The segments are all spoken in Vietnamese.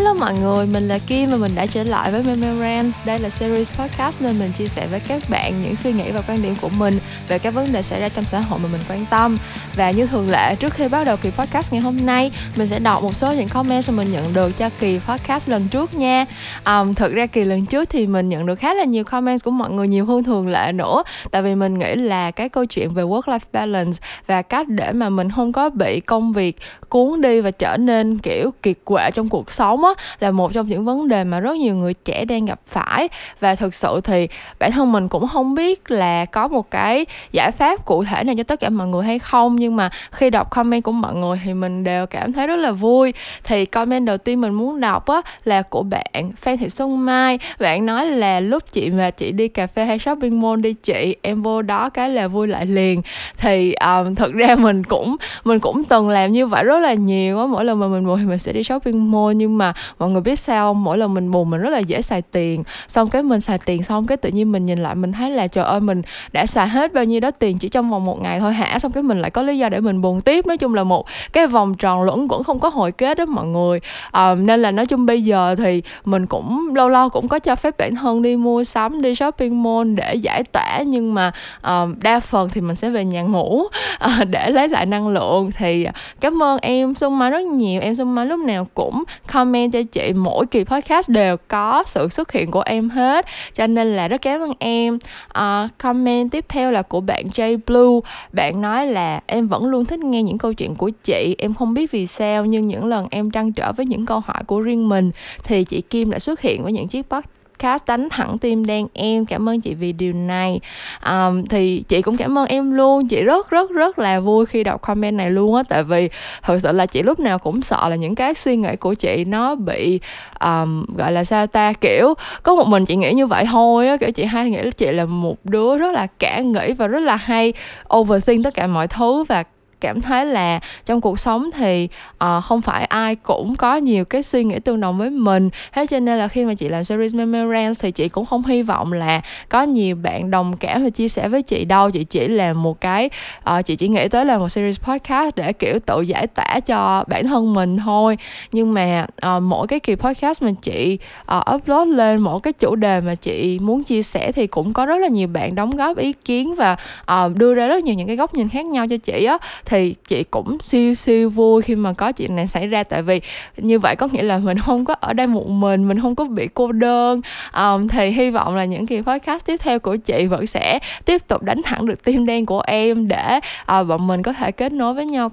Hello mọi người, mình là Kim và mình đã trở lại với Memorance. Đây là series podcast nên mình chia sẻ với các bạn những suy nghĩ và quan điểm của mình về các vấn đề xảy ra trong xã hội mà mình quan tâm. Và như thường lệ, trước khi bắt đầu kỳ podcast ngày hôm nay, mình sẽ đọc một số những comment mà mình nhận được cho kỳ podcast lần trước nha. Um, thực ra kỳ lần trước thì mình nhận được khá là nhiều comment của mọi người nhiều hơn thường lệ nữa. Tại vì mình nghĩ là cái câu chuyện về work-life balance và cách để mà mình không có bị công việc cuốn đi và trở nên kiểu kiệt quệ trong cuộc sống á là một trong những vấn đề mà rất nhiều người trẻ đang gặp phải. Và thực sự thì bản thân mình cũng không biết là có một cái giải pháp cụ thể nào cho tất cả mọi người hay không nhưng mà khi đọc comment của mọi người thì mình đều cảm thấy rất là vui. Thì comment đầu tiên mình muốn đọc á là của bạn Phan Thị Xuân Mai. Bạn nói là lúc chị mà chị đi cà phê hay shopping mall đi chị em vô đó cái là vui lại liền. Thì um, thực ra mình cũng mình cũng từng làm như vậy rất là nhiều á. Mỗi lần mà mình buồn thì mình sẽ đi shopping mall nhưng mà mọi người biết sao không? Mỗi lần mình buồn mình rất là dễ xài tiền. Xong cái mình xài tiền xong cái tự nhiên mình nhìn lại mình thấy là trời ơi mình đã xài hết bao nhiêu đó tiền chỉ trong vòng một ngày thôi hả? Xong cái mình lại có lý do để mình buồn tiếp. Nói chung là một cái vòng tròn luẩn quẩn không có hồi kết đó mọi người. À, nên là nói chung bây giờ thì mình cũng lâu lâu cũng có cho phép bản thân đi mua sắm đi shopping mall để giải tỏa. Nhưng mà uh, đa phần thì mình sẽ về nhà ngủ uh, để lấy lại năng lượng. Thì cảm ơn em Xuân Mai rất nhiều. Em Xuân Mai lúc nào cũng comment cho chị mỗi kỳ podcast đều có sự xuất hiện của em hết. Cho nên là rất cảm ơn em. Uh, comment tiếp theo là của bạn J Blue. Bạn nói là em vẫn luôn thích nghe những câu chuyện của chị. Em không biết vì sao nhưng những lần em trăn trở với những câu hỏi của riêng mình thì chị Kim đã xuất hiện với những chiếc podcast podcast đánh thẳng tim đen em. Cảm ơn chị vì điều này. Um, thì chị cũng cảm ơn em luôn. Chị rất rất rất là vui khi đọc comment này luôn á. Tại vì thật sự là chị lúc nào cũng sợ là những cái suy nghĩ của chị nó bị um, gọi là sao ta kiểu có một mình chị nghĩ như vậy thôi á. Kiểu chị hay nghĩ chị là một đứa rất là cả nghĩ và rất là hay overthink tất cả mọi thứ và cảm thấy là trong cuộc sống thì uh, không phải ai cũng có nhiều cái suy nghĩ tương đồng với mình. Thế cho nên là khi mà chị làm series Memorance thì chị cũng không hy vọng là có nhiều bạn đồng cảm và chia sẻ với chị đâu. Chị chỉ là một cái uh, chị chỉ nghĩ tới là một series podcast để kiểu tự giải tỏa cho bản thân mình thôi. Nhưng mà uh, mỗi cái kỳ podcast mà chị uh, upload lên mỗi cái chủ đề mà chị muốn chia sẻ thì cũng có rất là nhiều bạn đóng góp ý kiến và uh, đưa ra rất nhiều những cái góc nhìn khác nhau cho chị á thì chị cũng siêu siêu vui khi mà có chuyện này xảy ra. Tại vì như vậy có nghĩa là mình không có ở đây một mình mình không có bị cô đơn. Um, thì hy vọng là những kỳ podcast tiếp theo của chị vẫn sẽ tiếp tục đánh thẳng được tim đen của em để uh, bọn mình có thể kết nối với nhau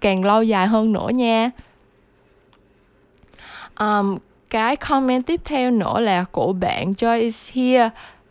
càng lâu dài hơn nữa nha. Um, cái comment tiếp theo nữa là của bạn Joy is here.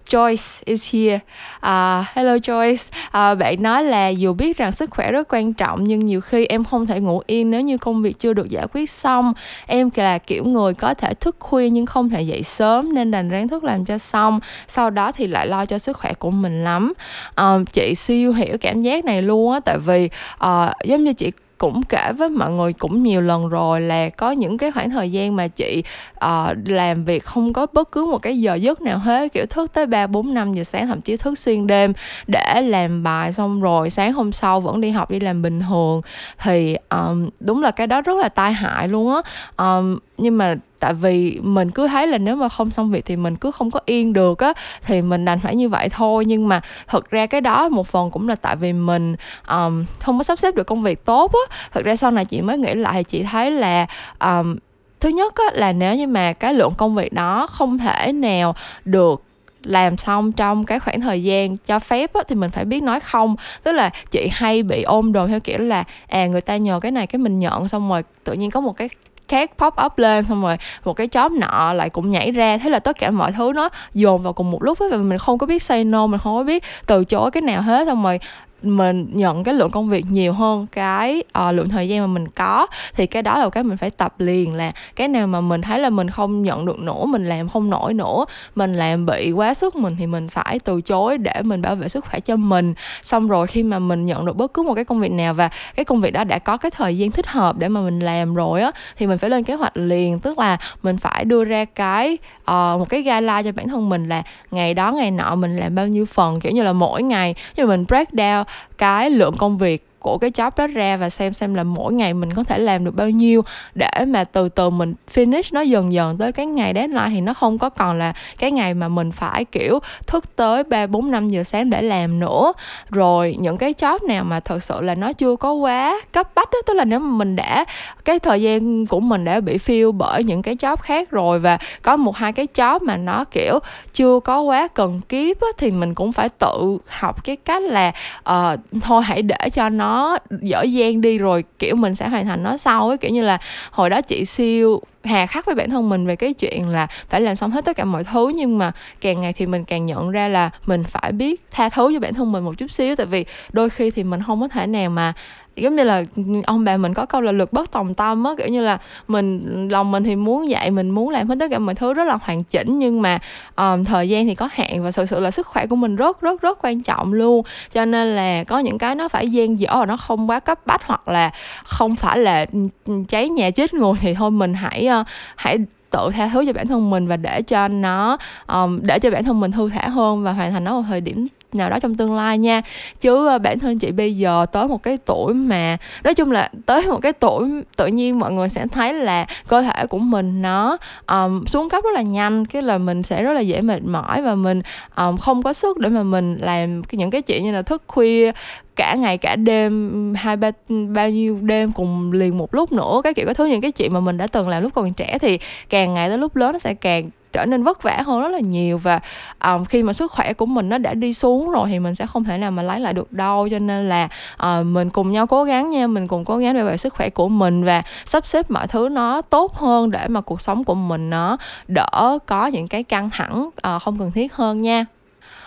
Joyce is here. Uh, hello Joyce. Uh, bạn nói là dù biết rằng sức khỏe rất quan trọng nhưng nhiều khi em không thể ngủ yên nếu như công việc chưa được giải quyết xong. Em là kiểu người có thể thức khuya nhưng không thể dậy sớm nên đành ráng thức làm cho xong. Sau đó thì lại lo cho sức khỏe của mình lắm. Uh, chị siêu hiểu cảm giác này luôn á tại vì uh, giống như chị cũng kể với mọi người cũng nhiều lần rồi là có những cái khoảng thời gian mà chị uh, làm việc không có bất cứ một cái giờ giấc nào hết kiểu thức tới ba bốn năm giờ sáng thậm chí thức xuyên đêm để làm bài xong rồi sáng hôm sau vẫn đi học đi làm bình thường. Thì um, đúng là cái đó rất là tai hại luôn á. Um, nhưng mà tại vì mình cứ thấy là nếu mà không xong việc thì mình cứ không có yên được á thì mình đành phải như vậy thôi. Nhưng mà thật ra cái đó một phần cũng là tại vì mình um, không có sắp xếp được công việc tốt á. Thật ra sau này chị mới nghĩ lại chị thấy là um, thứ nhất á, là nếu như mà cái lượng công việc đó không thể nào được làm xong trong cái khoảng thời gian cho phép á, thì mình phải biết nói không. Tức là chị hay bị ôm đồn theo kiểu là à người ta nhờ cái này cái mình nhận xong rồi tự nhiên có một cái khác pop up lên, xong rồi một cái chóp nọ lại cũng nhảy ra. Thế là tất cả mọi thứ nó dồn vào cùng một lúc ấy và mình không có biết say no, mình không có biết từ chối cái nào hết. Xong rồi mình nhận cái lượng công việc nhiều hơn cái uh, lượng thời gian mà mình có thì cái đó là cái mình phải tập liền là cái nào mà mình thấy là mình không nhận được nữa mình làm không nổi nữa mình làm bị quá sức mình thì mình phải từ chối để mình bảo vệ sức khỏe cho mình. Xong rồi khi mà mình nhận được bất cứ một cái công việc nào và cái công việc đó đã có cái thời gian thích hợp để mà mình làm rồi á thì mình phải lên kế hoạch liền. Tức là mình phải đưa ra cái uh, một cái guideline cho bản thân mình là ngày đó ngày nọ mình làm bao nhiêu phần kiểu như là mỗi ngày như mình break down cái lượng công việc của cái job đó ra và xem xem là mỗi ngày mình có thể làm được bao nhiêu để mà từ từ mình finish nó dần dần tới cái ngày deadline thì nó không có còn là cái ngày mà mình phải kiểu thức tới ba bốn năm giờ sáng để làm nữa. Rồi những cái job nào mà thật sự là nó chưa có quá cấp bách đó tức là nếu mà mình đã cái thời gian của mình đã bị phiêu bởi những cái job khác rồi và có một hai cái job mà nó kiểu chưa có quá cần kiếp á, thì mình cũng phải tự học cái cách là uh, thôi hãy để cho nó dở dang đi rồi, kiểu, mình sẽ hoàn thành nó sau ấy. Kiểu như là hồi đó chị siêu hà khắc với bản thân mình về cái chuyện là phải làm xong hết tất cả mọi thứ. Nhưng mà càng ngày thì mình càng nhận ra là mình phải biết tha thứ cho bản thân mình một chút xíu. Tại vì đôi khi thì mình không có thể nào mà giống như là ừ, ông bà mình có câu là lực bất tòng tâm á. Kiểu như là mình lòng mình thì muốn dạy mình muốn làm hết tất cả mọi thứ rất là hoàn chỉnh. Nhưng mà um, thời gian thì có hạn và thực sự là sức khỏe của mình rất rất rất quan trọng luôn. Cho nên là có những cái nó phải gian dở và nó không quá cấp bách hoặc là không phải là ừ, ừ, cháy nhà chết người thì thôi mình hãy uh, hãy tự tha thứ cho bản thân mình và để cho nó um, để cho bản thân mình thư thả hơn và hoàn thành nó vào thời điểm nào đó trong tương lai nha. Chứ ờ, bản thân chị bây giờ tới một cái tuổi mà nói chung là tới một cái tuổi tự nhiên mọi người sẽ thấy là cơ thể của mình nó um, xuống cấp rất là nhanh cái là mình sẽ rất là dễ mệt mỏi và mình um, không có sức để mà mình làm những cái chuyện như là thức khuya cả ngày cả đêm hai ba bao nhiêu đêm cùng liền một lúc nữa cái kiểu cái thứ những cái chuyện mà mình đã từng làm lúc còn trẻ thì càng ngày tới lúc lớn nó sẽ càng trở nên vất vả hơn rất là nhiều và um, khi mà sức khỏe của mình nó đã đi xuống rồi thì mình sẽ không thể nào mà lấy lại được đâu. Cho nên là uh, mình cùng nhau cố gắng nha mình cùng cố gắng để về sức khỏe của mình và sắp xếp mọi thứ nó tốt hơn để mà cuộc sống của mình nó đỡ có những cái căng thẳng uh, không cần thiết hơn nha.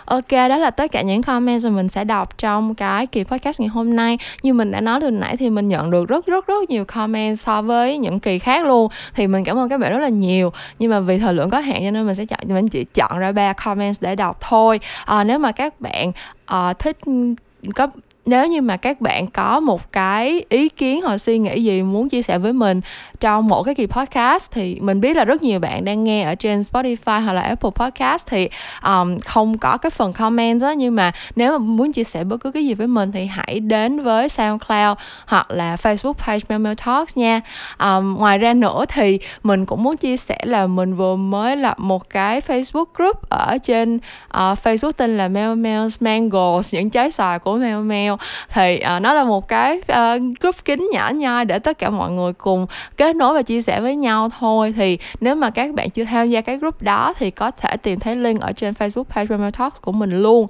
Ok, đó là tất cả những comment mà mình sẽ đọc trong cái kỳ podcast ngày hôm nay. Như mình đã nói từ nãy thì mình nhận được rất rất rất nhiều comment so với những kỳ khác luôn. Thì mình cảm ơn các bạn rất là nhiều. Nhưng mà vì thời lượng có hạn cho nên mình sẽ chọn mình chỉ chọn ra ba comments để đọc thôi. À, nếu mà các bạn uh, thích có nếu như mà các bạn có một cái ý kiến hoặc suy nghĩ gì muốn chia sẻ với mình trong một cái kỳ podcast thì mình biết là rất nhiều bạn đang nghe ở trên Spotify hoặc là Apple Podcast thì um, không có cái phần comment đó nhưng mà nếu mà muốn chia sẻ bất cứ cái gì với mình thì hãy đến với SoundCloud hoặc là Facebook page Memo Talks nha. Um, ngoài ra nữa thì mình cũng muốn chia sẻ là mình vừa mới lập một cái Facebook group ở trên uh, Facebook tên là Mel Mel's Mangos những trái xoài của Mel Mel thì uh, nó là một cái uh, group kín nhỏ nhoi để tất cả mọi người cùng kết nối và chia sẻ với nhau thôi. Thì nếu mà các bạn chưa tham gia cái group đó thì có thể tìm thấy link ở trên Facebook page Romeo Talks của mình luôn.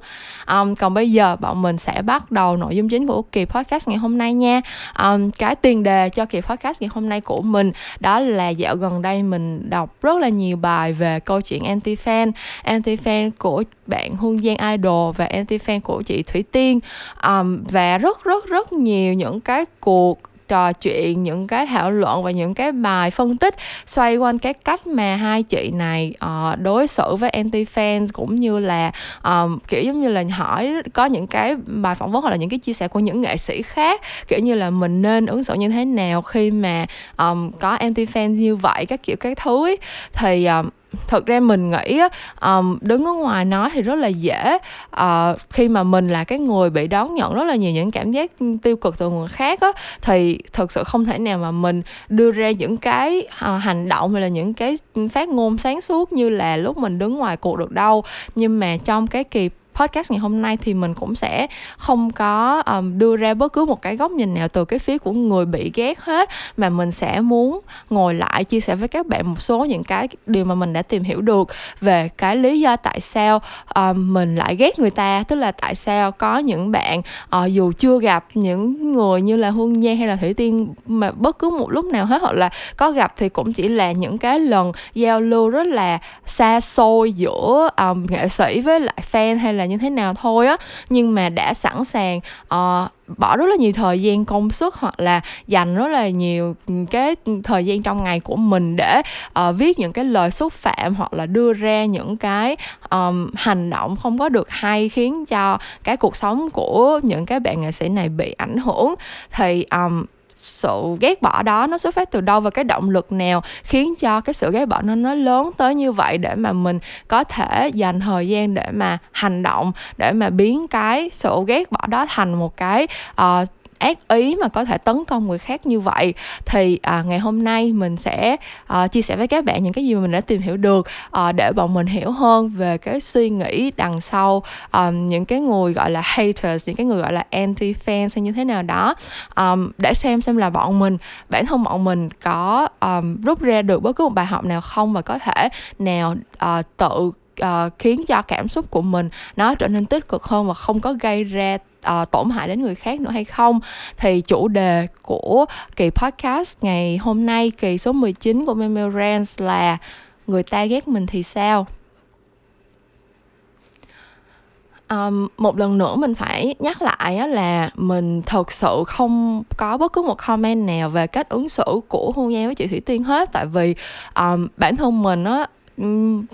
Um, còn bây giờ bọn mình sẽ bắt đầu nội dung chính của kỳ podcast ngày hôm nay nha. Um, cái tiền đề cho kỳ podcast ngày hôm nay của mình đó là dạo gần đây mình đọc rất là nhiều bài về câu chuyện anti fan anti fan của bạn Hương Giang Idol và anti fan của chị Thủy Tiên. Um, và rất rất rất nhiều những cái cuộc trò chuyện những cái thảo luận và những cái bài phân tích xoay quanh cái cách mà hai chị này uh, đối xử với anti fans cũng như là um, kiểu giống như là hỏi có những cái bài phỏng vấn hoặc là những cái chia sẻ của những nghệ sĩ khác kiểu như là mình nên ứng xử như thế nào khi mà um, có anti fans như vậy các kiểu các thứ ấy. thì um, thực ra mình nghĩ um, đứng ở ngoài nói thì rất là dễ. Uh, khi mà mình là cái người bị đón nhận rất là nhiều những cảm giác tiêu cực từ người khác á thì thực sự không thể nào mà mình đưa ra những cái uh, hành động hay là những cái phát ngôn sáng suốt như là lúc mình đứng ngoài cuộc được đâu. Nhưng mà trong cái kỳ podcast ngày hôm nay thì mình cũng sẽ không có um, đưa ra bất cứ một cái góc nhìn nào từ cái phía của người bị ghét hết mà mình sẽ muốn ngồi lại chia sẻ với các bạn một số những cái điều mà mình đã tìm hiểu được về cái lý do tại sao um, mình lại ghét người ta. Tức là tại sao có những bạn uh, dù chưa gặp những người như là hương giang hay là thủy tiên mà bất cứ một lúc nào hết hoặc là có gặp thì cũng chỉ là những cái lần giao lưu rất là xa xôi giữa um, nghệ sĩ với lại fan hay là như thế nào thôi á. Nhưng mà đã sẵn sàng uh, bỏ rất là nhiều thời gian công sức hoặc là dành rất là nhiều ừ, cái thời gian trong ngày của mình để uh, viết những cái lời xúc phạm hoặc là đưa ra những cái um, hành động không có được hay khiến cho cái cuộc sống của những cái bạn nghệ sĩ này bị ảnh hưởng. Thì um, sự ghét bỏ đó nó xuất phát từ đâu và cái động lực nào khiến cho cái sự ghét bỏ nó nó lớn tới như vậy để mà mình có thể dành thời gian để mà hành động để mà biến cái sự ghét bỏ đó thành một cái uh, ác ý mà có thể tấn công người khác như vậy thì à, ngày hôm nay mình sẽ à, chia sẻ với các bạn những cái gì mà mình đã tìm hiểu được à, để bọn mình hiểu hơn về cái suy nghĩ đằng sau um, những cái người gọi là haters những cái người gọi là anti fans hay như thế nào đó. Um, để xem xem là bọn mình bản thân bọn mình có um, rút ra được bất cứ một bài học nào không và có thể nào uh, tự uh, khiến cho cảm xúc của mình nó trở nên tích cực hơn và không có gây ra uh, tổn hại đến người khác nữa hay không. Thì chủ đề của kỳ podcast ngày hôm nay kỳ số 19 của Memorance là người ta ghét mình thì sao? Um, một lần nữa mình phải nhắc lại á, là mình thật sự không có bất cứ một comment nào về cách ứng xử của Hương Giang với chị Thủy Tiên hết. Tại vì um, bản thân mình á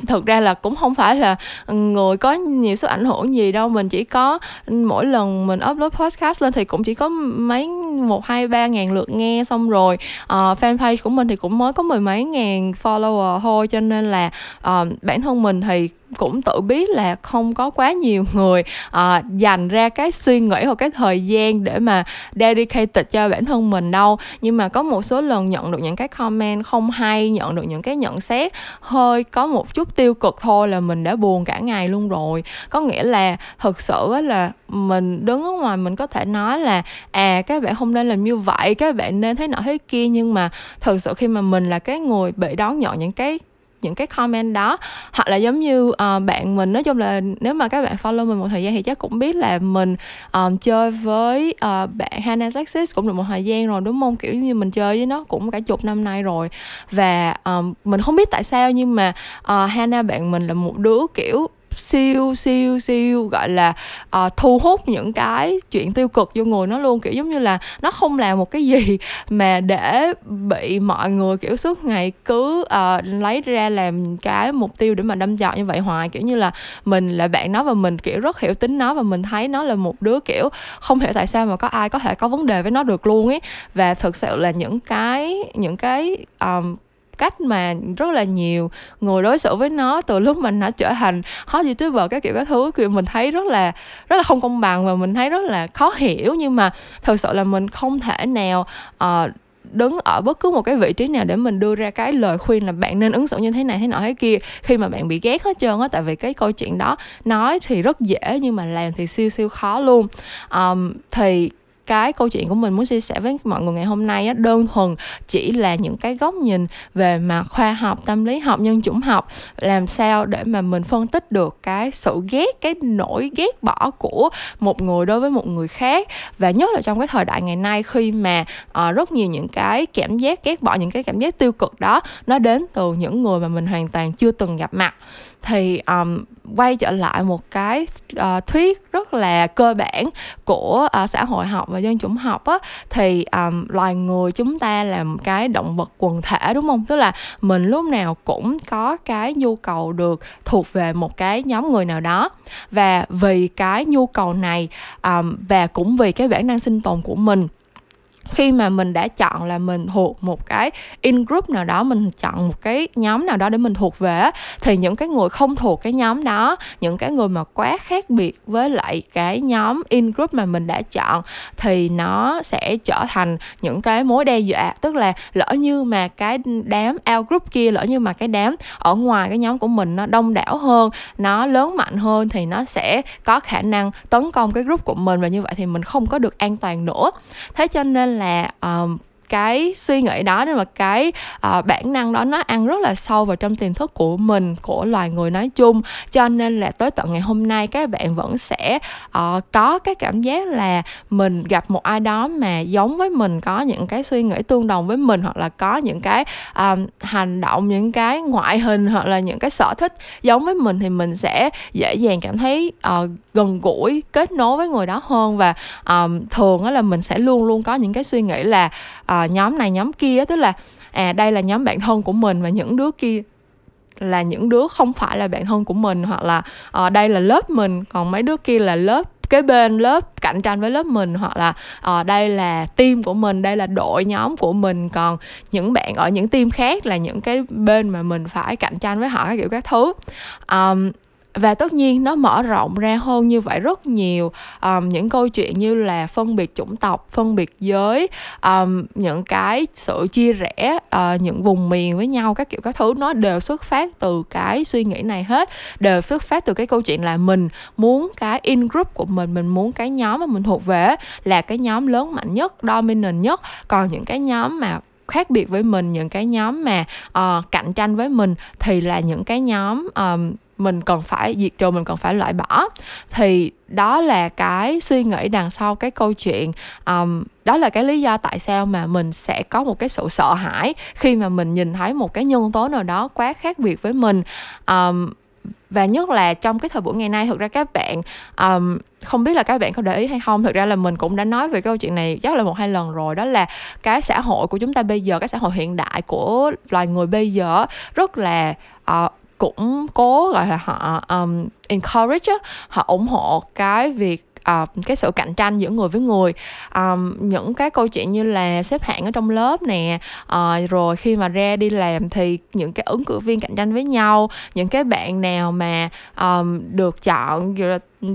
thực ra là cũng không phải là ừ, người có nhiều sức ảnh hưởng gì đâu. Mình chỉ có ừ, mỗi lần mình upload podcast lên thì cũng chỉ có mấy một hai ba ngàn lượt nghe xong rồi uh, fanpage của mình thì cũng mới có mười mấy ngàn follower thôi. Cho nên là uh, bản thân mình thì cũng tự biết là không có quá nhiều người uh, dành ra cái suy nghĩ hoặc cái thời gian để mà dedicated cho bản thân mình đâu. Nhưng mà có một số lần nhận được những cái comment không hay nhận được những cái nhận xét hơi có một chút tiêu cực thôi là mình đã buồn cả ngày luôn rồi. Có nghĩa là thực sự là mình đứng ở ngoài mình có thể nói là à các bạn không nên làm như vậy các bạn nên thế nọ thế kia. Nhưng mà thực sự khi mà mình là cái người bị đón nhận những cái những cái comment đó. Hoặc là giống như uh, bạn mình nói chung là nếu mà các bạn follow mình một thời gian thì chắc cũng biết là mình um, chơi với uh, bạn Hannah Alexis cũng được một thời gian rồi đúng không? Kiểu như mình chơi với nó cũng cả chục năm nay rồi. Và um, mình không biết tại sao nhưng mà uh, Hannah bạn mình là một đứa kiểu siêu siêu siêu gọi là uh, thu hút những cái chuyện tiêu cực vô người nó luôn. Kiểu giống như là nó không làm một cái gì mà để bị mọi người kiểu suốt ngày cứ uh, lấy ra làm cái mục tiêu để mà đâm chọt như vậy hoài. Kiểu như là mình là bạn nó và mình kiểu rất hiểu tính nó và mình thấy nó là một đứa kiểu không hiểu tại sao mà có ai có thể có vấn đề với nó được luôn ấy. Và thực sự là những cái những cái um, cách mà rất là nhiều người đối xử với nó từ lúc mình nó trở thành hot youtuber các kiểu các thứ kiểu mình thấy rất là rất là không công bằng và mình thấy rất là khó hiểu. Nhưng mà thực sự là mình không thể nào uh, đứng ở bất cứ một cái vị trí nào để mình đưa ra cái lời khuyên là bạn nên ứng xử như thế này thế nọ thế kia khi mà bạn bị ghét hết trơn á. Tại vì cái câu chuyện đó nói thì rất dễ nhưng mà làm thì siêu siêu khó luôn. Um, thì cái câu chuyện của mình muốn chia sẻ với mọi người ngày hôm nay á, đơn thuần chỉ là những cái góc nhìn về mà khoa học tâm lý học nhân chủng học làm sao để mà mình phân tích được cái sự ghét cái nỗi ghét bỏ của một người đối với một người khác. Và nhất là trong cái thời đại ngày nay khi mà uh, rất nhiều những cái cảm giác ghét bỏ những cái cảm giác tiêu cực đó nó đến từ những người mà mình hoàn toàn chưa từng gặp mặt thì um, quay trở lại một cái uh, thuyết rất là cơ bản của uh, xã hội học và dân chủng học á thì um, loài người chúng ta là một cái động vật quần thể đúng không? Tức là mình lúc nào cũng có cái nhu cầu được thuộc về một cái nhóm người nào đó. Và vì cái nhu cầu này um, và cũng vì cái bản năng sinh tồn của mình khi mà mình đã chọn là mình thuộc một cái in group nào đó, mình chọn một cái nhóm nào đó để mình thuộc về thì những cái người không thuộc cái nhóm đó, những cái người mà quá khác biệt với lại cái nhóm in group mà mình đã chọn, thì nó sẽ trở thành những cái mối đe dọa. Tức là lỡ như mà cái đám out group kia, lỡ như mà cái đám ở ngoài cái nhóm của mình nó đông đảo hơn, nó lớn mạnh hơn thì nó sẽ có khả năng tấn công cái group của mình và như vậy thì mình không có được an toàn nữa. Thế cho nên là là um, cái suy nghĩ đó nên mà cái uh, bản năng đó nó ăn rất là sâu vào trong tiềm thức của mình của loài người nói chung. Cho nên là tới tận ngày hôm nay các bạn vẫn sẽ uh, có cái cảm giác là mình gặp một ai đó mà giống với mình có những cái suy nghĩ tương đồng với mình hoặc là có những cái um, hành động những cái ngoại hình hoặc là những cái sở thích giống với mình thì mình sẽ dễ dàng cảm thấy uh, gần gũi kết nối với người đó hơn. Và um, thường là mình sẽ luôn luôn có những cái suy nghĩ là uh, nhóm này nhóm kia tức là à đây là nhóm bạn thân của mình và những đứa kia là những đứa không phải là bạn thân của mình hoặc là ở đây là lớp mình còn mấy đứa kia là lớp kế bên lớp cạnh tranh với lớp mình hoặc là ở đây là team của mình đây là đội nhóm của mình. Còn những bạn ở những team khác là những cái bên mà mình phải cạnh tranh với họ các kiểu các thứ. Um, và tất nhiên nó mở rộng ra hơn như vậy rất nhiều um, những câu chuyện như là phân biệt chủng tộc phân biệt giới um, những cái sự chia rẽ uh, những vùng miền với nhau các kiểu các thứ nó đều xuất phát từ cái suy nghĩ này hết. Đều xuất phát từ cái câu chuyện là mình muốn cái in group của mình mình muốn cái nhóm mà mình thuộc về là cái nhóm lớn mạnh nhất dominant nhất. Còn những cái nhóm mà khác biệt với mình những cái nhóm mà uh, cạnh tranh với mình thì là những cái nhóm um, mình cần phải diệt trừ mình cần phải loại bỏ. Thì đó là cái suy nghĩ đằng sau cái câu chuyện um, đó là cái lý do tại sao mà mình sẽ có một cái sự sợ hãi khi mà mình nhìn thấy một cái nhân tố nào đó quá khác biệt với mình. Um, và nhất là trong cái thời buổi ngày nay thực ra các bạn um, không biết là các bạn có để ý hay không thực ra là mình cũng đã nói về câu chuyện này chắc là một hai lần rồi đó là cái xã hội của chúng ta bây giờ cái xã hội hiện đại của loài người bây giờ rất là uh, cũng cố gọi là họ um, encourage họ ủng hộ cái việc uh, cái sự cạnh tranh giữa người với người. Um, những cái câu chuyện như là xếp hạng ở trong lớp nè uh, rồi khi mà ra đi làm thì những cái ứng cử viên cạnh tranh với nhau những cái bạn nào mà um, được chọn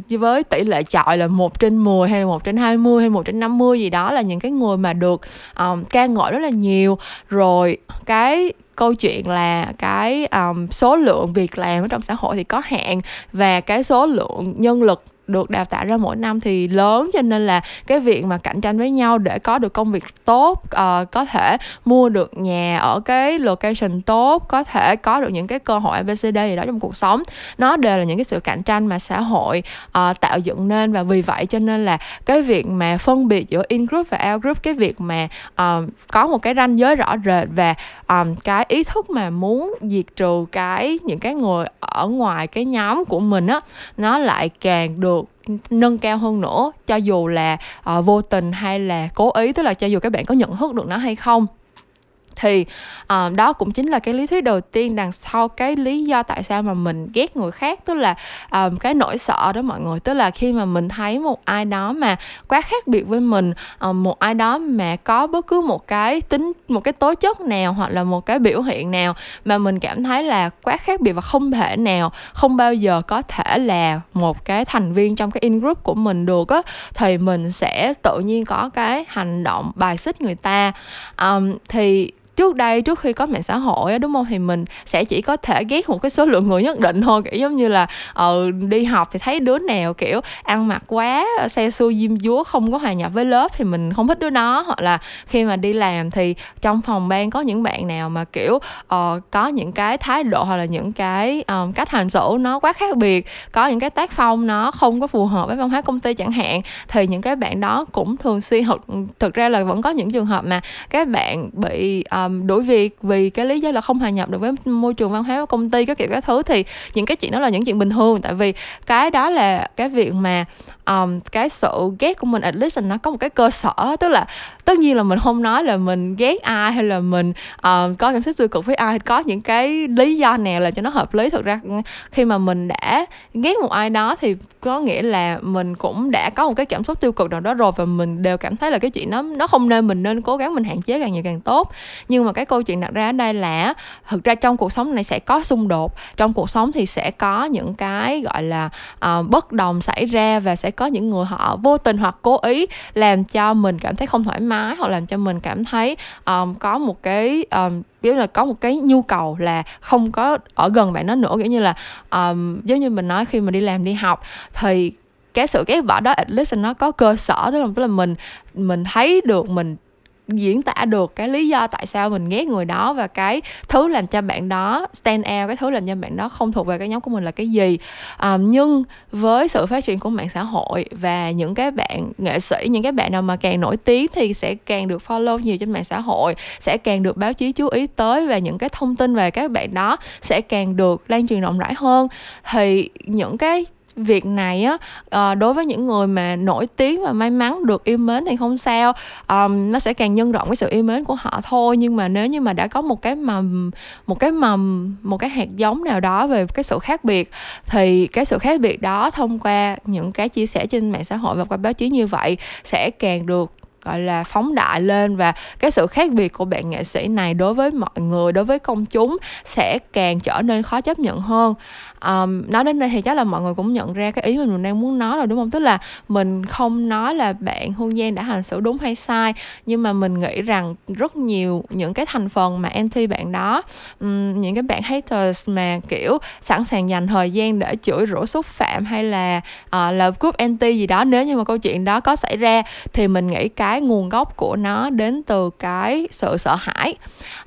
với tỷ lệ chọi là một trên 10 hay là một trên 20 hay một trên 50 gì đó là những cái người mà được um, ca ngợi rất là nhiều. Rồi cái câu chuyện là cái um, số lượng việc làm ở trong xã hội thì có hạn và cái số lượng nhân lực được đào tạo ra mỗi năm thì lớn cho nên là cái việc mà cạnh tranh với nhau để có được công việc tốt uh, có thể mua được nhà ở cái location tốt có thể có được những cái cơ hội abcd gì đó trong cuộc sống. Nó đều là những cái sự cạnh tranh mà xã hội uh, tạo dựng nên và vì vậy cho nên là cái việc mà phân biệt giữa in group và out group cái việc mà uh, có một cái ranh giới rõ rệt và um, cái ý thức mà muốn diệt trừ cái những cái người ở ngoài cái nhóm của mình á nó lại càng được nâng cao hơn nữa cho dù là uh, vô tình hay là cố ý tức là cho dù các bạn có nhận thức được nó hay không thì uh, đó cũng chính là cái lý thuyết đầu tiên đằng sau cái lý do tại sao mà mình ghét người khác tức là um, cái nỗi sợ đó mọi người. Tức là khi mà mình thấy một ai đó mà quá khác biệt với mình um, một ai đó mà có bất cứ một cái tính một cái tố chất nào hoặc là một cái biểu hiện nào mà mình cảm thấy là quá khác biệt và không thể nào không bao giờ có thể là một cái thành viên trong cái in group của mình được á thì mình sẽ tự nhiên có cái hành động bài xích người ta. Um, thì trước đây trước khi có mạng xã hội đúng không? Thì mình sẽ chỉ có thể ghét một cái số lượng người nhất định thôi kiểu giống như là ờ đi học thì thấy đứa nào kiểu ăn mặc quá xe xua diêm dúa không có hòa nhập với lớp thì mình không thích đứa nó hoặc là khi mà đi làm thì trong phòng ban có những bạn nào mà kiểu uh, có những cái thái độ hoặc là những cái um, cách hành xử nó quá khác biệt có những cái tác phong nó không có phù hợp với văn hóa công ty chẳng hạn thì những cái bạn đó cũng thường xuyên thực, thực ra là vẫn có những trường hợp mà các bạn bị uh, um, đuổi việc vì cái lý do là không hòa nhập được với môi trường văn hóa của công ty các kiểu các thứ thì những cái chuyện đó là những chuyện bình thường. Tại vì cái đó là cái việc mà um, cái sự ghét của mình at least nó có một cái cơ sở. Tức là tất nhiên là mình không nói là mình ghét ai hay là mình um, có cảm xúc tiêu cực với ai. Có những cái lý do nào là cho nó hợp lý? Thực ra ừ, khi mà mình đã ghét một ai đó thì có nghĩa là mình cũng đã có một cái cảm xúc tiêu cực nào đó rồi và mình đều cảm thấy là cái chuyện nó nó không nên mình nên cố gắng mình hạn chế càng nhiều càng tốt. Nhưng mà cái câu chuyện đặt ra ở đây là thực ra trong cuộc sống này sẽ có xung đột. Trong cuộc sống thì sẽ có những cái gọi là uh, bất đồng xảy ra và sẽ có những người họ vô tình hoặc cố ý làm cho mình cảm thấy không thoải mái hoặc làm cho mình cảm thấy um, có một cái um, kiểu là có một cái nhu cầu là không có ở gần bạn đó nữa. Kiểu như là um, giống như mình nói khi mình đi làm đi học thì cái sự ghét bỏ đó at least nó có cơ sở. Tức là mình mình thấy được mình diễn tả được cái lý do tại sao mình ghét người đó và cái thứ làm cho bạn đó stand out cái thứ làm cho bạn đó không thuộc về cái nhóm của mình là cái gì. Um, nhưng với sự phát triển của mạng xã hội và những cái bạn nghệ sĩ những cái bạn nào mà càng nổi tiếng thì sẽ càng được follow nhiều trên mạng xã hội sẽ càng được báo chí chú ý tới và những cái thông tin về các bạn đó sẽ càng được lan truyền rộng rãi hơn. Thì những cái việc này á uh, đối với những người mà nổi tiếng và may mắn được yêu mến thì không sao. Um, nó sẽ càng nhân rộng cái sự yêu mến của họ thôi. Nhưng mà nếu như mà đã có một cái mầm một cái mầm một cái hạt giống nào đó về cái sự khác biệt thì cái sự khác biệt đó thông qua những cái chia sẻ trên mạng xã hội và qua báo chí như vậy sẽ càng được gọi là phóng đại lên và cái sự khác biệt của bạn nghệ sĩ này đối với mọi người đối với công chúng sẽ càng trở nên khó chấp nhận hơn. Um, nói đến đây thì chắc là mọi người cũng nhận ra cái ý mình đang muốn nói rồi đúng không? Tức là mình không nói là bạn hương giang đã hành xử đúng hay sai nhưng mà mình nghĩ rằng rất nhiều những cái thành phần mà anti bạn đó um, những cái bạn haters mà kiểu sẵn sàng dành thời gian để chửi rủa xúc phạm hay là uh, là group anti gì đó nếu như mà câu chuyện đó có xảy ra thì mình nghĩ cái nguồn gốc của nó đến từ cái sự sợ hãi.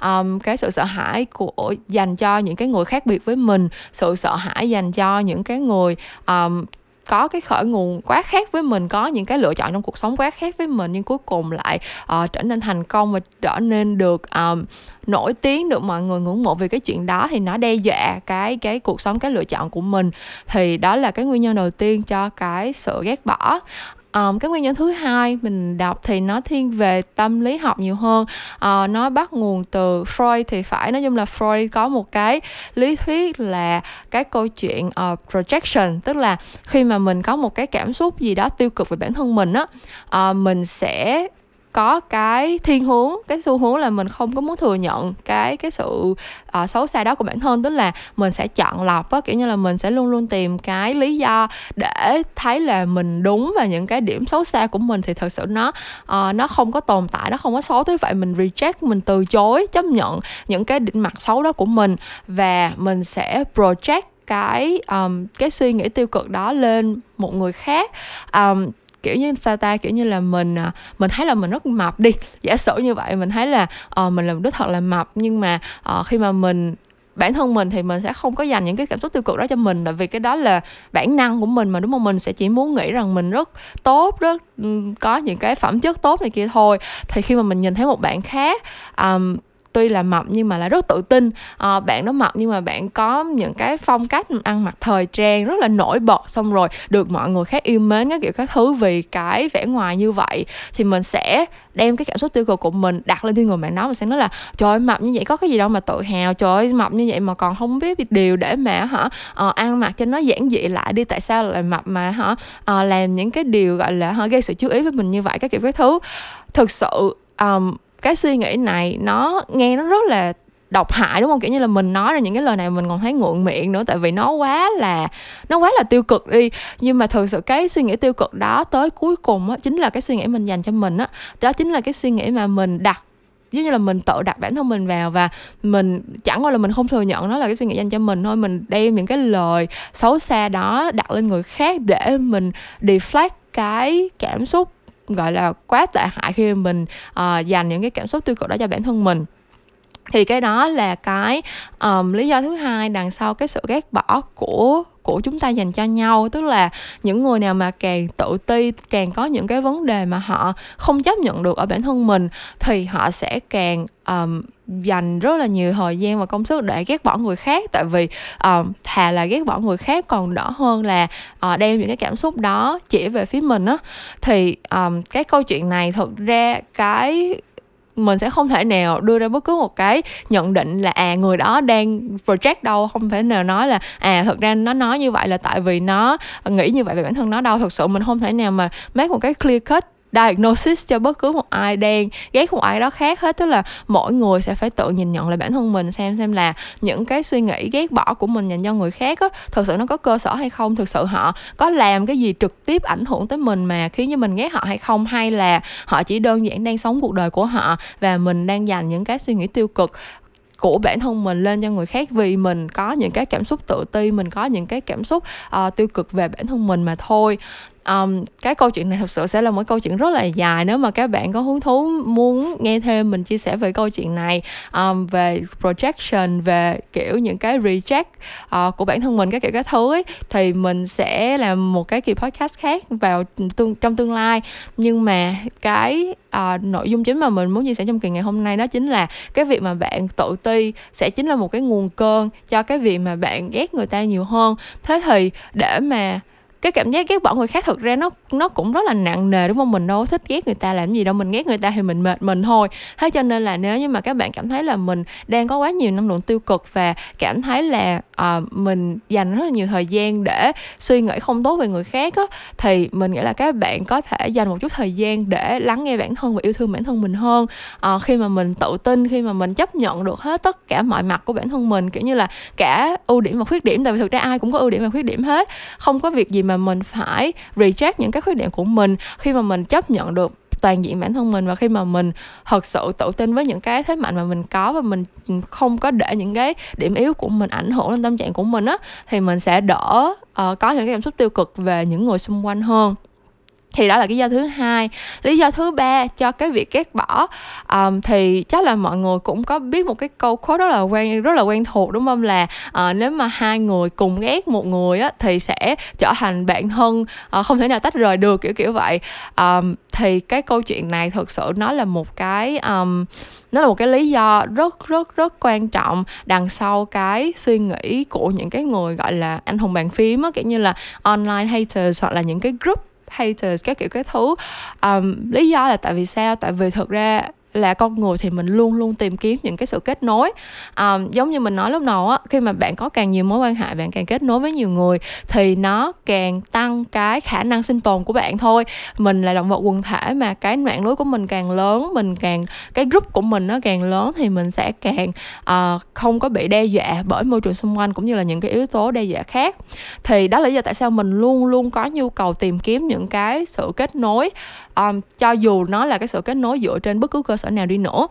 Um, cái sự sợ hãi của dành cho những cái người khác biệt với mình sự sợ hãi dành cho những cái người um, có cái khởi nguồn quá khác với mình có những cái lựa chọn trong cuộc sống quá khác với mình nhưng cuối cùng lại uh, trở nên thành công và trở nên được um, nổi tiếng được mọi người ngưỡng mộ vì cái chuyện đó thì nó đe dọa cái cái cuộc sống cái lựa chọn của mình. Thì đó là cái nguyên nhân đầu tiên cho cái sự ghét bỏ um, cái nguyên nhân thứ hai mình đọc thì nó thiên về tâm lý học nhiều hơn. Uh, nó bắt nguồn từ Freud thì phải nói chung là Freud có một cái lý thuyết là cái câu chuyện uh, projection tức là khi mà mình có một cái cảm xúc gì đó tiêu cực về bản thân mình á uh, mình sẽ có cái thiên hướng cái xu hướng là mình không có muốn thừa nhận cái cái sự uh, xấu xa đó của bản thân. Tức là mình sẽ chọn lọc á kiểu như là mình sẽ luôn luôn tìm cái lý do để thấy là mình đúng và những cái điểm xấu xa của mình thì thật sự nó uh, nó không có tồn tại nó không có xấu. Thế vậy mình reject mình từ chối chấp nhận những cái định mặt xấu đó của mình và mình sẽ project cái um, cái suy nghĩ tiêu cực đó lên một người khác. Um, kiểu như sao ta kiểu như là mình à, mình thấy là mình rất mập đi. Giả sử như vậy mình thấy là uh, mình là một đứa thật là mập nhưng mà uh, khi mà mình bản thân mình thì mình sẽ không có dành những cái cảm xúc tiêu cực đó cho mình tại vì cái đó là bản năng của mình mà đúng không? Mình sẽ chỉ muốn nghĩ rằng mình rất tốt rất có những cái phẩm chất tốt này kia thôi. Thì khi mà mình nhìn thấy một bạn khác um, tuy là mập nhưng mà là rất tự tin. À, bạn đó mập nhưng mà bạn có những cái phong cách ăn mặc thời trang rất là nổi bật xong rồi được mọi người khác yêu mến cái kiểu các thứ vì cái vẻ ngoài như vậy thì mình sẽ đem cái cảm xúc tiêu cực của mình đặt lên trên người bạn đó mình sẽ nói là trời ơi mập như vậy có cái gì đâu mà tự hào trời ơi mập như vậy mà còn không biết điều để mà hả à, ăn mặc cho nó giản dị lại đi tại sao lại mập mà hả à, làm những cái điều gọi là hả gây sự chú ý với mình như vậy? Các kiểu các thứ. Thực sự um, cái suy nghĩ này, nó nghe nó rất là độc hại, đúng không? Kiểu như là mình nói ra những cái lời này mình còn thấy ngượng miệng nữa, tại vì nó quá là, nó quá là tiêu cực đi. Nhưng mà thực sự cái suy nghĩ tiêu cực đó tới cuối cùng á, chính là cái suy nghĩ mình dành cho mình á. Đó chính là cái suy nghĩ mà mình đặt, giống như là mình tự đặt bản thân mình vào và mình chẳng qua là mình không thừa nhận nó là cái suy nghĩ dành cho mình thôi. Mình đem những cái lời xấu xa đó đặt lên người khác để mình deflect cái cảm xúc gọi là quá tệ hại khi mình uh, dành những cái cảm xúc tiêu cực đó cho bản thân mình thì cái đó là cái um, lý do thứ hai đằng sau cái sự ghét bỏ của của chúng ta dành cho nhau. Tức là những người nào mà càng tự ti càng có những cái vấn đề mà họ không chấp nhận được ở bản thân mình thì họ sẽ càng um, dành rất là nhiều thời gian và công sức để ghét bỏ người khác. Tại vì um, thà là ghét bỏ người khác còn đỡ hơn là uh, đem những cái cảm xúc đó chỉ về phía mình á. Thì um, cái câu chuyện này thực ra cái mình sẽ không thể nào đưa ra bất cứ một cái nhận định là à người đó đang project đâu, không thể nào nói là à thật ra nó nói như vậy là tại vì nó nghĩ như vậy về bản thân nó đâu. Thực sự mình không thể nào mà make một cái clear cut diagnosis cho bất cứ một ai đang ghét một ai đó khác hết. Tức là mỗi người sẽ phải tự nhìn nhận lại bản thân mình xem xem là những cái suy nghĩ ghét bỏ của mình dành cho người khác á thực sự nó có cơ sở hay không? Thực sự họ có làm cái gì trực tiếp ảnh hưởng tới mình mà khiến cho mình ghét họ hay không? Hay là họ chỉ đơn giản đang sống cuộc đời của họ và mình đang dành những cái suy nghĩ tiêu cực của bản thân mình lên cho người khác vì mình có những cái cảm xúc tự ti mình có những cái cảm xúc uh, tiêu cực về bản thân mình mà thôi? Um, cái câu chuyện này thật sự sẽ là một câu chuyện rất là dài nếu mà các bạn có hứng thú muốn nghe thêm mình chia sẻ về câu chuyện này. Um, về projection về kiểu những cái reject uh, của bản thân mình các kiểu các thứ ấy, thì mình sẽ làm một cái kỳ podcast khác vào tương, trong tương lai. Nhưng mà cái uh, nội dung chính mà mình muốn chia sẻ trong kỳ ngày hôm nay đó chính là cái việc mà bạn tự ti sẽ chính là một cái nguồn cơn cho cái việc mà bạn ghét người ta nhiều hơn. Thế thì để mà cái cảm giác ghét bỏ người khác thực ra nó nó cũng rất là nặng nề đúng không? Mình đâu thích ghét người ta làm gì đâu mình ghét người ta thì mình mệt mình thôi. Thế cho nên là nếu như mà các bạn cảm thấy là mình đang có quá nhiều năng lượng tiêu cực và cảm thấy là uh, mình dành rất là nhiều thời gian để suy nghĩ không tốt về người khác á thì mình nghĩ là các bạn có thể dành một chút thời gian để lắng nghe bản thân và yêu thương bản thân mình hơn. Uh, khi mà mình tự tin khi mà mình chấp nhận được hết tất cả mọi mặt của bản thân mình kiểu như là cả ưu điểm và khuyết điểm tại vì thực ra ai cũng có ưu điểm và khuyết điểm hết không có việc gì mà mà mình phải reject những cái khuyết điểm của mình khi mà mình chấp nhận được toàn diện bản thân mình và khi mà mình thật sự tự tin với những cái thế mạnh mà mình có và mình không có để những cái điểm yếu của mình ảnh hưởng lên tâm trạng của mình á thì mình sẽ đỡ uh, có những cái cảm xúc tiêu cực về những người xung quanh hơn thì đó là lý do thứ hai. Lý do thứ ba cho cái việc ghét bỏ um, thì chắc là mọi người cũng có biết một cái câu khó rất là quen rất là quen thuộc đúng không? Là uh, nếu mà hai người cùng ghét một người á thì sẽ trở thành bạn thân uh, không thể nào tách rời được kiểu kiểu vậy. Um, thì cái câu chuyện này thực sự nó là một cái um, nó là một cái lý do rất rất rất quan trọng đằng sau cái suy nghĩ của những cái người gọi là anh hùng bàn phím á kiểu như là online haters hoặc là những cái group haters các kiểu cái thứ um, lý do là tại vì sao? Tại vì thực ra là con người thì mình luôn luôn tìm kiếm những cái sự kết nối. À, giống như mình nói lúc đầu á khi mà bạn có càng nhiều mối quan hệ bạn càng kết nối với nhiều người thì nó càng tăng cái khả năng sinh tồn của bạn thôi. Mình là động vật quần thể mà cái mạng lưới của mình càng lớn mình càng cái group của mình nó càng lớn thì mình sẽ càng uh, không có bị đe dọa bởi môi trường xung quanh cũng như là những cái yếu tố đe dọa khác. Thì đó là lý do tại sao mình luôn luôn có nhu cầu tìm kiếm những cái sự kết nối. Um, cho dù nó là cái sự kết nối dựa trên bất cứ cơ sở nào đi nữa.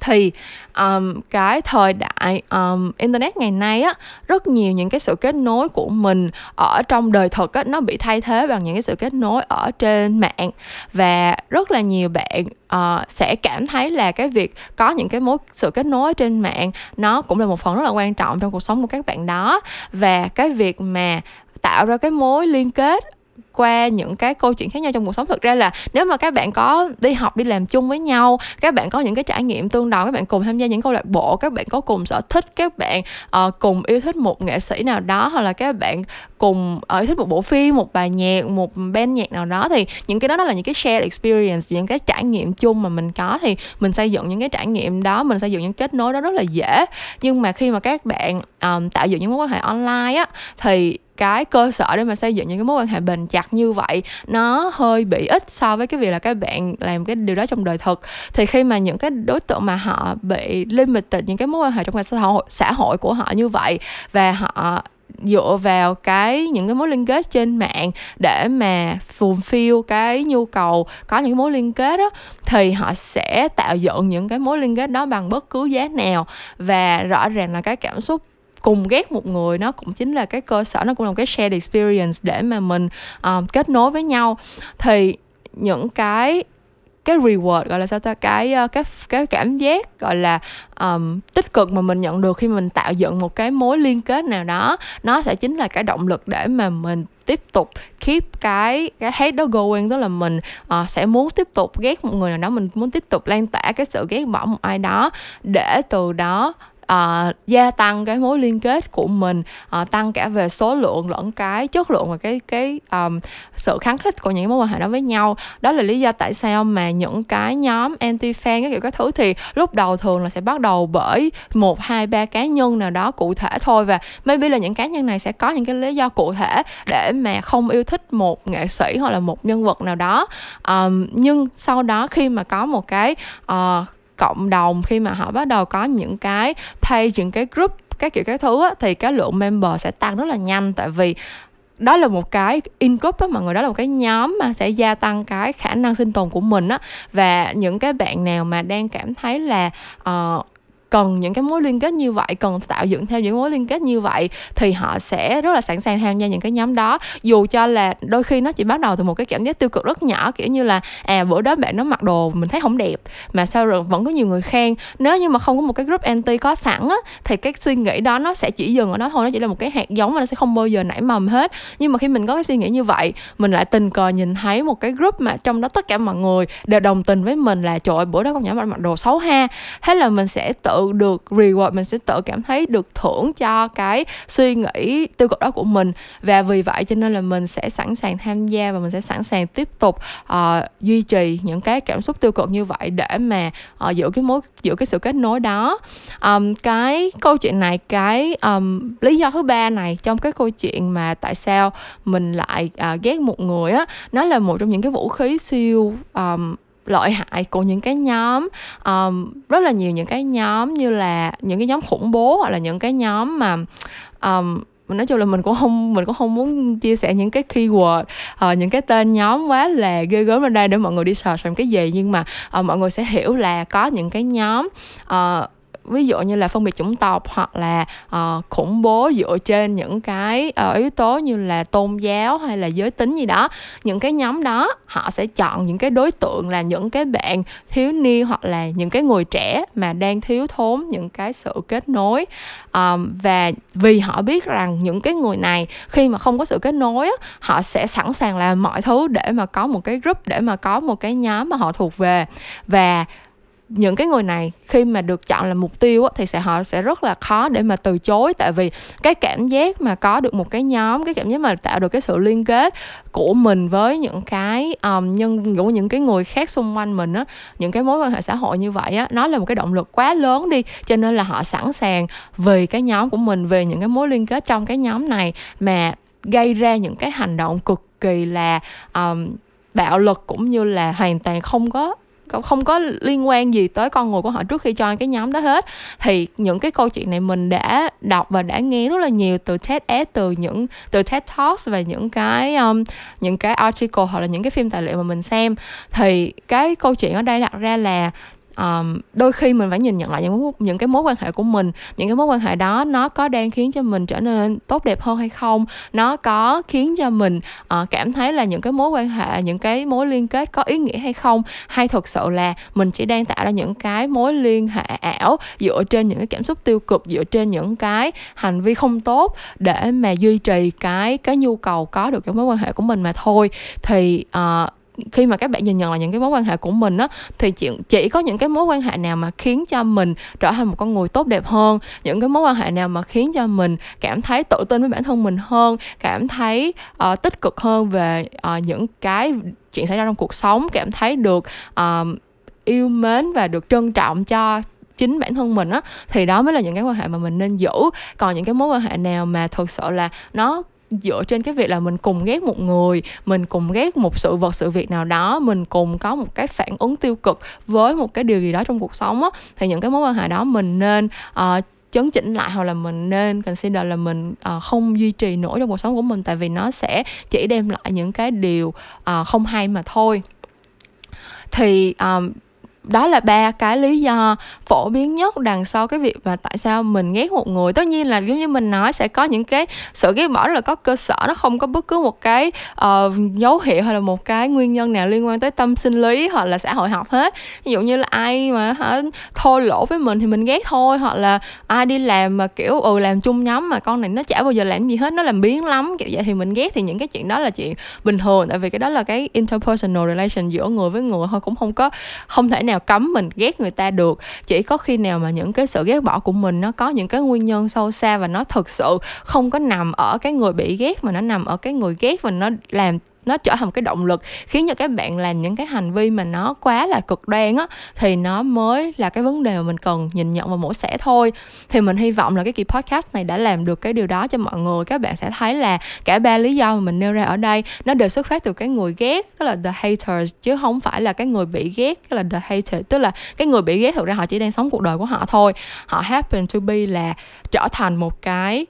Thì um, cái thời đại um, internet ngày nay á rất nhiều những cái sự kết nối của mình ở trong đời thực á nó bị thay thế bằng những cái sự kết nối ở trên mạng. Và rất là nhiều bạn uh, sẽ cảm thấy là cái việc có những cái mối sự kết nối trên mạng nó cũng là một phần rất là quan trọng trong cuộc sống của các bạn đó. Và cái việc mà tạo ra cái mối liên kết qua những cái câu chuyện khác nhau trong cuộc sống. Thực ra là nếu mà các bạn có đi học đi làm chung với nhau các bạn có những cái trải nghiệm tương đồng các bạn cùng tham gia những câu lạc bộ các bạn có cùng sở thích các bạn uh, cùng yêu thích một nghệ sĩ nào đó hoặc là các bạn cùng uh, yêu thích một bộ phim một bài nhạc một band nhạc nào đó thì những cái đó đó là những cái shared experience những cái trải nghiệm chung mà mình có. Thì mình xây dựng những cái trải nghiệm đó mình xây dựng những kết nối đó rất là dễ. Nhưng mà khi mà các bạn um, tạo dựng những mối quan hệ online á thì cái cơ sở để mà xây dựng những cái mối quan hệ bền chặt như vậy, nó hơi bị ít so với cái việc là các bạn làm cái điều đó trong đời thực. Thì khi mà những cái đối tượng mà họ bị limited những cái mối quan hệ trong xã hội xã hội của họ như vậy và họ dựa vào cái những cái mối liên kết trên mạng để mà fulfill cái nhu cầu có những mối liên kết đó thì họ sẽ tạo dựng những cái mối liên kết đó bằng bất cứ giá nào. Và rõ ràng là cái cảm xúc cùng ghét một người nó cũng chính là cái cơ sở nó cũng là một cái shared experience để mà mình um, kết nối với nhau. Thì những cái cái reward gọi là sao ta cái ờ, cái cái cảm giác gọi là um, tích cực mà mình nhận được khi mình tạo dựng một cái mối liên kết nào đó nó sẽ chính là cái động lực để mà mình tiếp tục keep cái cái hate đó going. Tức là mình uh, sẽ muốn tiếp tục ghét một người nào đó mình muốn tiếp tục lan tỏa cái sự ghét bỏ một ai đó để từ đó uh, gia tăng cái mối liên kết của mình uh, tăng cả về số lượng lẫn cái chất lượng và cái cái um, sự kháng khích của những mối quan hệ đó với nhau. Đó là lý do tại sao mà những cái nhóm anti fan cái kiểu các thứ thì lúc đầu thường là sẽ bắt đầu bởi một hai ba cá nhân nào đó cụ thể thôi và maybe là những cá nhân này sẽ có những cái lý do cụ thể để mà không yêu thích một nghệ sĩ hoặc là một nhân vật nào đó. Um, nhưng sau đó khi mà có một cái uh, cộng đồng khi mà họ bắt đầu có những cái page những cái group các kiểu các thứ á, thì cái lượng member sẽ tăng rất là nhanh. Tại vì đó là một cái in group á mọi người đó là một cái nhóm mà sẽ gia tăng cái khả năng sinh tồn của mình á. Và những cái bạn nào mà đang cảm thấy là uh, cần những cái mối liên kết như vậy, cần tạo dựng theo những mối liên kết như vậy thì họ sẽ rất là sẵn sàng tham gia những cái nhóm đó. Dù cho là đôi khi nó chỉ bắt đầu từ một cái cảm giác tiêu cực rất nhỏ, kiểu như là à bữa đó bạn nó mặc đồ mình thấy không đẹp, mà sao rồi vẫn có nhiều người khen. Nếu như mà không có một cái group anti có sẵn á, thì cái suy nghĩ đó nó sẽ chỉ dừng ở đó thôi, nó chỉ là một cái hạt giống mà nó sẽ không bao giờ nảy mầm hết. Nhưng mà khi mình có cái suy nghĩ như vậy, mình lại tình cờ nhìn thấy một cái group mà trong đó tất cả mọi người đều đồng tình với mình là, trời ơi, bữa đó con nhỏ mặc đồ xấu ha. Thế là mình sẽ tự tự được reward mình sẽ tự cảm thấy được thưởng cho cái suy nghĩ tiêu cực đó của mình. Và vì vậy cho nên là mình sẽ sẵn sàng tham gia và mình sẽ sẵn sàng tiếp tục uh, duy trì những cái cảm xúc tiêu cực như vậy để mà uh, giữ cái mối giữ cái sự kết nối đó. Um, cái câu chuyện này cái um, lý do thứ ba này trong cái câu chuyện mà tại sao mình lại uh, ghét một người á nó là một trong những cái vũ khí siêu um, lợi hại của những cái nhóm um, rất là nhiều những cái nhóm như là những cái nhóm khủng bố hoặc là những cái nhóm mà um, nói chung là mình cũng không mình cũng không muốn chia sẻ những cái keyword uh, những cái tên nhóm quá là ghê gớm lên đây để mọi người đi search làm cái gì. Nhưng mà uh, mọi người sẽ hiểu là có những cái nhóm uh, ví dụ như là phân biệt chủng tộc hoặc là uh, khủng bố dựa trên những cái uh, yếu tố như là tôn giáo hay là giới tính gì đó. Những cái nhóm đó họ sẽ chọn những cái đối tượng là những cái bạn thiếu niên hoặc là những cái người trẻ mà đang thiếu thốn những cái sự kết nối. Um, và vì họ biết rằng những cái người này khi mà không có sự kết nối á, họ sẽ sẵn sàng làm mọi thứ để mà có một cái group để mà có một cái nhóm mà họ thuộc về. Và những cái người này khi mà được chọn là mục tiêu thì sẽ họ sẽ rất là khó để mà từ chối. Tại vì cái cảm giác mà có được một cái nhóm cái cảm giác mà tạo được cái sự liên kết của mình với những cái um, nhân của những cái người khác xung quanh mình á những cái mối quan hệ xã hội như vậy á nó là một cái động lực quá lớn đi. Cho nên là họ sẵn sàng vì cái nhóm của mình về những cái mối liên kết trong cái nhóm này mà gây ra những cái hành động cực kỳ là um, bạo lực cũng như là hoàn toàn không có không có liên quan gì tới con người của họ trước khi join cái nhóm đó hết. Thì những cái câu chuyện này mình đã đọc và đã nghe rất là nhiều từ TEDx từ những từ TED Talks và những cái um, những cái article hoặc là những cái phim tài liệu mà mình xem. Thì cái câu chuyện ở đây đặt ra là um, đôi khi mình phải nhìn nhận lại những những cái mối quan hệ của mình những cái mối quan hệ đó nó có đang khiến cho mình trở nên tốt đẹp hơn hay không? Nó có khiến cho mình uh, cảm thấy là những cái mối quan hệ những cái mối liên kết có ý nghĩa hay không? Hay thực sự là mình chỉ đang tạo ra những cái mối liên hệ ảo dựa trên những cái cảm xúc tiêu cực dựa trên những cái hành vi không tốt để mà duy trì cái cái nhu cầu có được cái mối quan hệ của mình mà thôi? Thì uh, khi mà các bạn nhìn nhận là những cái mối quan hệ của mình á thì chỉ chỉ có những cái mối quan hệ nào mà khiến cho mình trở thành một con người tốt đẹp hơn những cái mối quan hệ nào mà khiến cho mình cảm thấy tự tin với bản thân mình hơn cảm thấy uh, tích cực hơn về uh, những cái chuyện xảy ra trong cuộc sống cảm thấy được uh, yêu mến và được trân trọng cho chính bản thân mình á thì đó mới là những cái quan hệ mà mình nên giữ. Còn những cái mối quan hệ nào mà thực sự là nó dựa trên cái việc là mình cùng ghét một người mình cùng ghét một sự vật sự việc nào đó mình cùng có một cái phản ứng tiêu cực với một cái điều gì đó trong cuộc sống á thì những cái mối quan hệ đó mình nên uh, chấn chỉnh lại hoặc là mình nên consider là mình uh, không duy trì nổi trong cuộc sống của mình tại vì nó sẽ chỉ đem lại những cái điều uh, không hay mà thôi. Thì um, đó là ba cái lý do phổ biến nhất đằng sau cái việc mà tại sao mình ghét một người. Tất nhiên là giống như mình nói sẽ có những cái sự ghét bỏ là có cơ sở nó không có bất cứ một cái uh, dấu hiệu hay là một cái nguyên nhân nào liên quan tới tâm sinh lý hoặc là xã hội học hết. Ví dụ như là ai mà hả thô lỗ với mình thì mình ghét thôi hoặc là ai đi làm mà kiểu ừ làm chung nhóm mà con này nó chả bao giờ làm gì hết nó làm biến lắm kiểu vậy thì mình ghét thì những cái chuyện đó là chuyện bình thường. Tại vì cái đó là cái interpersonal relation giữa người với người thôi cũng không có không thể nào cấm mình ghét người ta được. Chỉ có khi nào mà những cái sự ghét bỏ của mình nó có những cái nguyên nhân sâu xa và nó thực sự không có nằm ở cái người bị ghét mà nó nằm ở cái người ghét và nó làm nó trở thành một cái động lực khiến cho các bạn làm những cái hành vi mà nó quá là cực đoan á, thì nó mới là cái vấn đề mà mình cần nhìn nhận và mổ xẻ thôi. Thì mình hy vọng là cái kỳ podcast này đã làm được cái điều đó cho mọi người. Các bạn sẽ thấy là cả ba lý do mà mình nêu ra ở đây, nó đều xuất phát từ cái người ghét, tức là the haters, chứ không phải là cái người bị ghét, tức là the hater tức là cái người bị ghét thực ra họ chỉ đang sống cuộc đời của họ thôi. Họ happen to be là trở thành một cái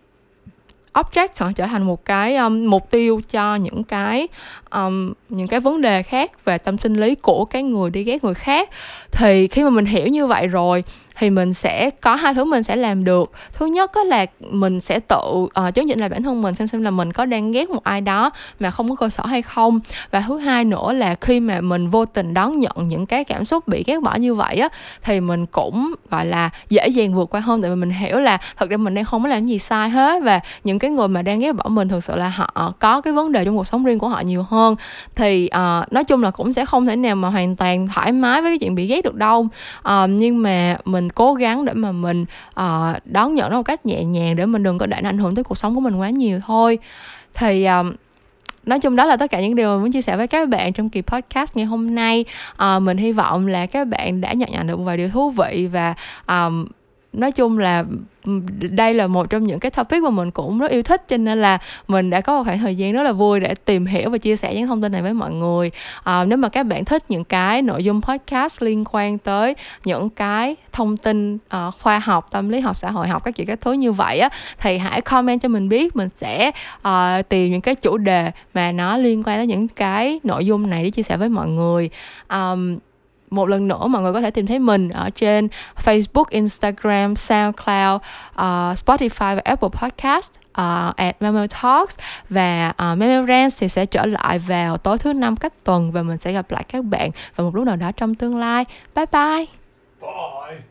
object trở thành một cái um, mục tiêu cho những cái um, những cái vấn đề khác về tâm sinh lý của cái người đi ghét người khác. Thì khi mà mình hiểu như vậy rồi thì mình sẽ có hai thứ mình sẽ làm được. Thứ nhất đó là mình sẽ tự ờ, uh, chứng chỉnh lại bản thân mình xem xem là mình có đang ghét một ai đó mà không có cơ sở hay không. Và thứ hai nữa là khi mà mình vô tình đón nhận những cái cảm xúc bị ghét bỏ như vậy á thì mình cũng gọi là dễ dàng vượt qua hơn. Tại vì mình hiểu là thật ra mình đang không có làm gì sai hết và những cái người mà đang ghét bỏ mình thực sự là họ có cái vấn đề trong cuộc sống riêng của họ nhiều hơn hơn. Thì uh, nói chung là cũng sẽ không thể nào mà hoàn toàn thoải mái với cái chuyện bị ghét được đâu. Uh, nhưng mà mình cố gắng để mà mình uh, đón nhận nó một cách nhẹ nhàng để mình đừng có để nó ảnh hưởng tới cuộc sống của mình quá nhiều thôi. Thì uh, nói chung đó là tất cả những điều mình muốn chia sẻ với các bạn trong kỳ podcast ngày hôm nay. À, mình hy vọng là các bạn đã nhận nhận được một vài điều thú vị và um, nói chung là đây là một trong những cái topic mà mình cũng rất yêu thích cho nên là mình đã có một khoảng thời gian rất là vui để tìm hiểu và chia sẻ những thông tin này với mọi người. À, nếu mà các bạn thích những cái nội dung podcast liên quan tới những cái thông tin uh, khoa học tâm lý học xã hội học các chuyện các thứ như vậy á thì hãy comment cho mình biết. Mình sẽ uh, tìm những cái chủ đề mà nó liên quan tới những cái nội dung này để chia sẻ với mọi người. Um, một lần nữa mọi người có thể tìm thấy mình ở trên Facebook, Instagram, SoundCloud, uh, Spotify và Apple Podcast uh, at Memo Talks và uh, Memo Rants thì sẽ trở lại vào tối thứ năm cách tuần và mình sẽ gặp lại các bạn vào một lúc nào đó trong tương lai. Bye bye. Bye.